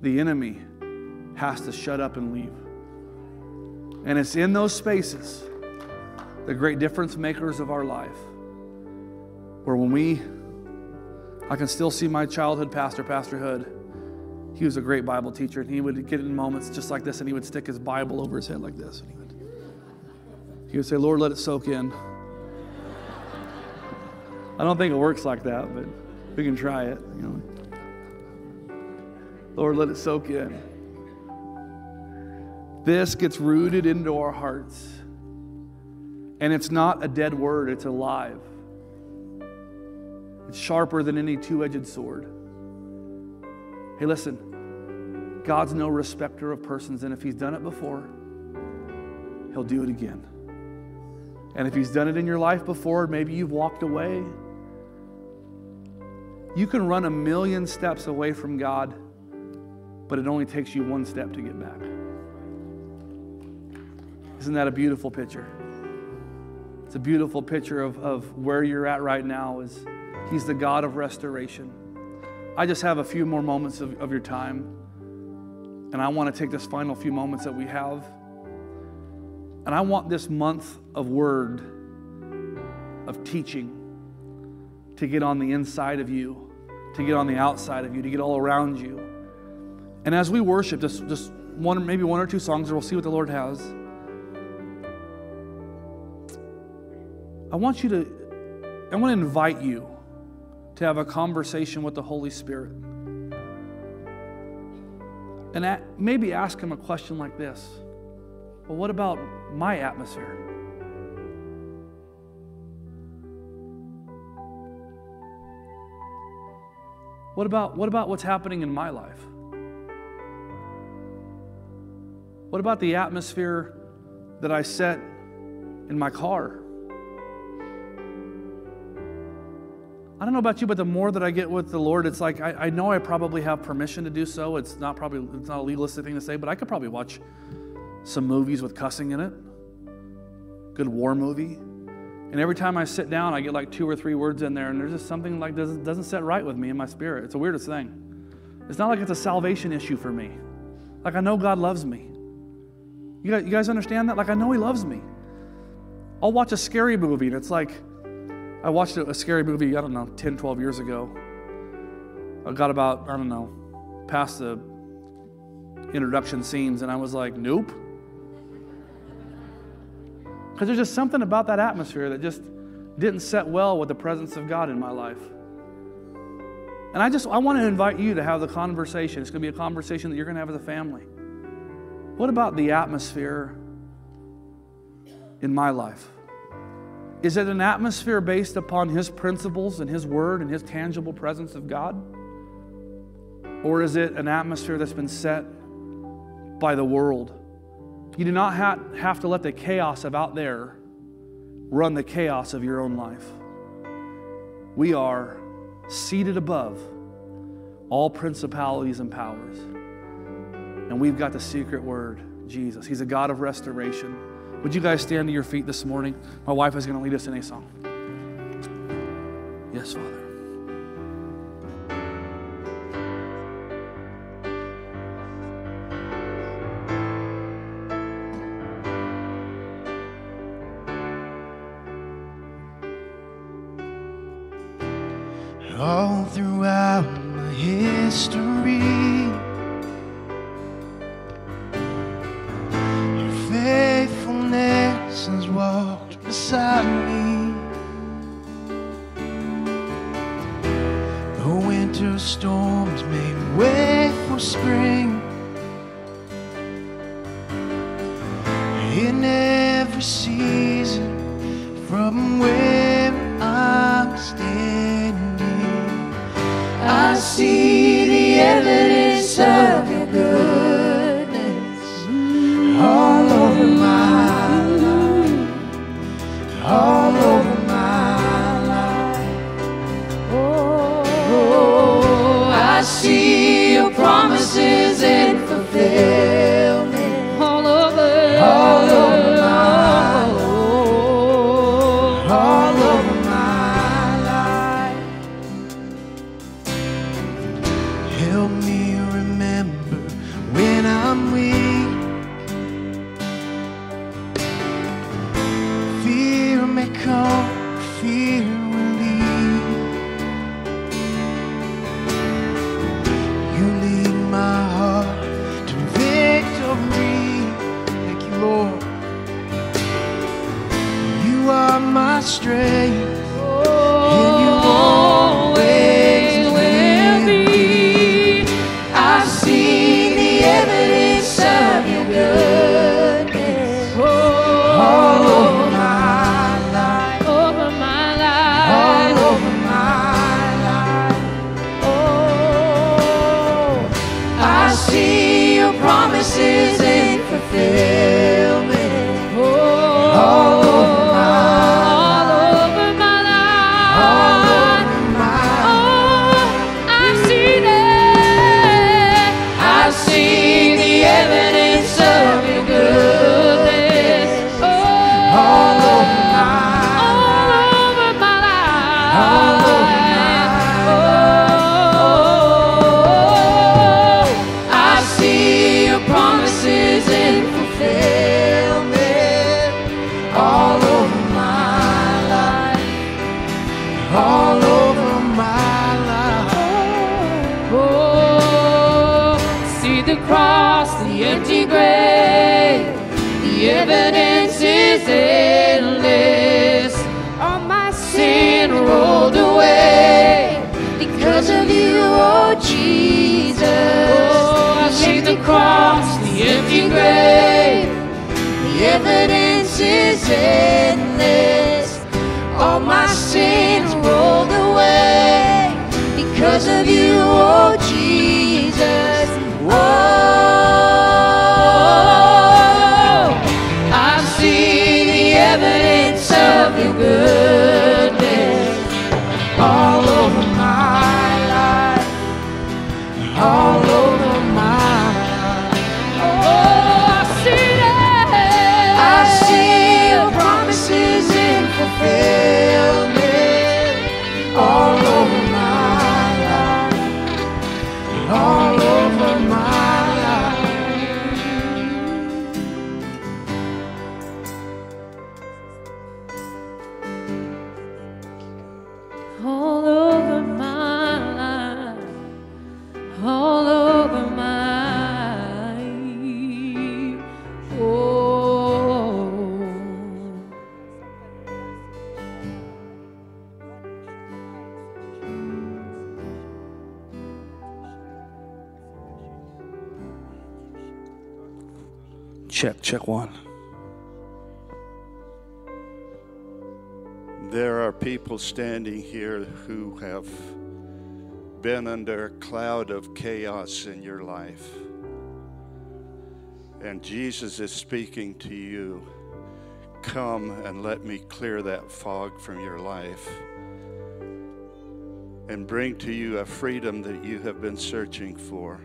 the enemy has to shut up and leave. And it's in those spaces, the great difference makers of our life, where when we, I can still see my childhood pastor, Pastor Hood. He was a great Bible teacher, and he would get in moments just like this, and he would stick his Bible over his head like this. And he would, he would say, Lord, let it soak in. I don't think it works like that, but we can try it. You know. Lord, let it soak in. This gets rooted into our hearts. And it's not a dead word, it's alive. It's sharper than any two edged sword. Hey, listen, God's no respecter of persons, and if He's done it before, He'll do it again. And if He's done it in your life before, maybe you've walked away. You can run a million steps away from God, but it only takes you one step to get back. Isn't that a beautiful picture? It's a beautiful picture of, of where you're at right now is He's the God of restoration. I just have a few more moments of, of your time. And I want to take this final few moments that we have. And I want this month of word, of teaching, to get on the inside of you, to get on the outside of you, to get all around you. And as we worship, just, just one, maybe one or two songs, and we'll see what the Lord has. I want you to, I want to invite you to have a conversation with the Holy Spirit. And at, maybe ask him a question like this Well, what about my atmosphere? What about, what about what's happening in my life? What about the atmosphere that I set in my car? I don't know about you, but the more that I get with the Lord, it's like I, I, know I probably have permission to do so. It's not probably it's not a legalistic thing to say, but I could probably watch some movies with cussing in it. Good war movie. And every time I sit down, I get like two or three words in there, and there's just something like doesn't doesn't set right with me in my spirit. It's the weirdest thing. It's not like it's a salvation issue for me. Like I know God loves me. You guys, you guys understand that? Like I know He loves me. I'll watch a scary movie, and it's like I watched a scary movie, I don't know, 10, 12 years ago. I got about, I don't know, past the introduction scenes, and I was like, nope. Because there's just something about that atmosphere that just didn't set well with the presence of God in my life. And I just I want to invite you to have the conversation. It's going to be a conversation that you're going to have as a family. What about the atmosphere in my life? Is it an atmosphere based upon His principles and His word and His tangible presence of God? Or is it an atmosphere that's been set by the world? You do not have to let the chaos of out there run the chaos of your own life. We are seated above all principalities and powers. And we've got the secret word, Jesus. He's a God of restoration. Would you guys stand to your feet this morning? My wife is going to lead us in a song. Yes, Father. because of you. check one. There are people standing here who have been under a cloud of chaos in your life. And Jesus is speaking to you. Come and let me clear that fog from your life and bring to you a freedom that you have been searching for.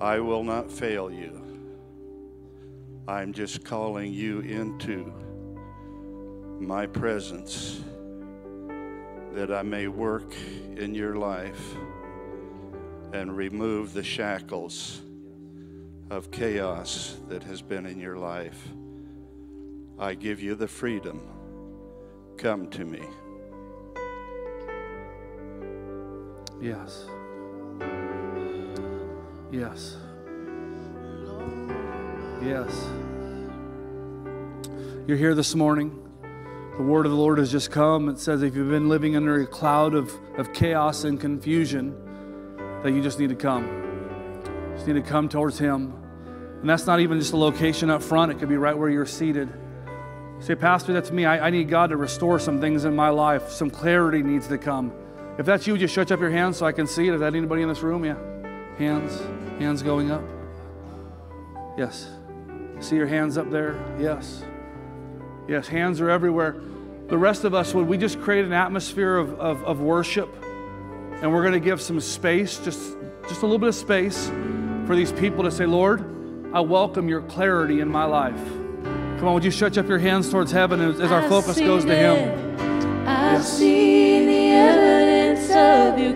I will not fail you. I'm just calling you into my presence that I may work in your life and remove the shackles of chaos that has been in your life. I give you the freedom. Come to me. Yes. Yes. Yes. You're here this morning. The word of the Lord has just come. It says if you've been living under a cloud of, of chaos and confusion, that you just need to come. Just need to come towards Him. And that's not even just a location up front, it could be right where you're seated. Say, Pastor, that's me. I, I need God to restore some things in my life. Some clarity needs to come. If that's you, just stretch up your hands so I can see it. Is that anybody in this room, yeah. Hands, hands going up. Yes. See your hands up there? Yes. Yes, hands are everywhere. The rest of us, would we just create an atmosphere of, of, of worship? And we're going to give some space, just, just a little bit of space for these people to say, Lord, I welcome your clarity in my life. Come on, would you stretch up your hands towards heaven as, as our focus goes to. Him? I Yes. see the evidence of your